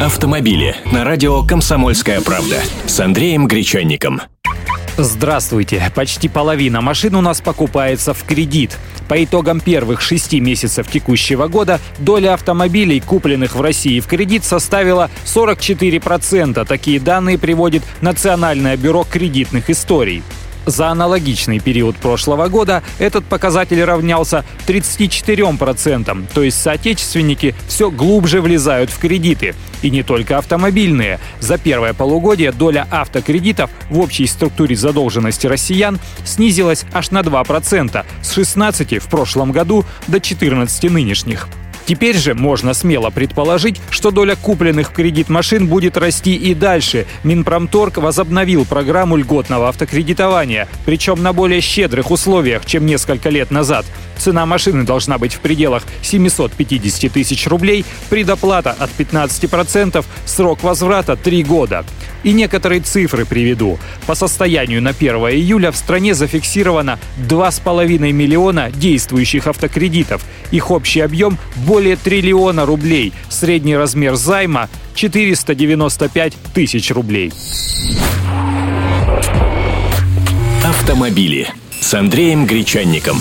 Автомобили на радио «Комсомольская правда» с Андреем Гречанником. Здравствуйте. Почти половина машин у нас покупается в кредит. По итогам первых шести месяцев текущего года доля автомобилей, купленных в России в кредит, составила 44%. Такие данные приводит Национальное бюро кредитных историй. За аналогичный период прошлого года этот показатель равнялся 34%, то есть соотечественники все глубже влезают в кредиты. И не только автомобильные. За первое полугодие доля автокредитов в общей структуре задолженности россиян снизилась аж на 2%, с 16 в прошлом году до 14 нынешних. Теперь же можно смело предположить, что доля купленных в кредит машин будет расти и дальше. Минпромторг возобновил программу льготного автокредитования, причем на более щедрых условиях, чем несколько лет назад. Цена машины должна быть в пределах 750 тысяч рублей, предоплата от 15%, срок возврата 3 года. И некоторые цифры приведу. По состоянию на 1 июля в стране зафиксировано 2,5 миллиона действующих автокредитов. Их общий объем более триллиона рублей. Средний размер займа 495 тысяч рублей. Автомобили с Андреем Гречанником.